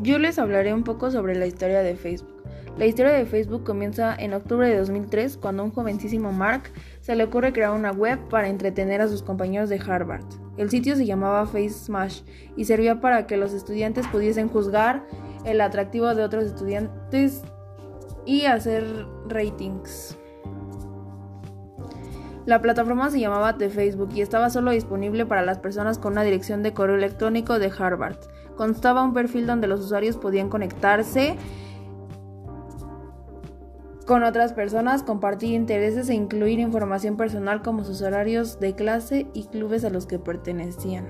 Yo les hablaré un poco sobre la historia de Facebook. La historia de Facebook comienza en octubre de 2003 cuando un jovencísimo Mark se le ocurre crear una web para entretener a sus compañeros de Harvard. El sitio se llamaba Face Smash y servía para que los estudiantes pudiesen juzgar el atractivo de otros estudiantes y hacer ratings. La plataforma se llamaba The Facebook y estaba solo disponible para las personas con una dirección de correo electrónico de Harvard constaba un perfil donde los usuarios podían conectarse con otras personas, compartir intereses e incluir información personal como sus horarios de clase y clubes a los que pertenecían.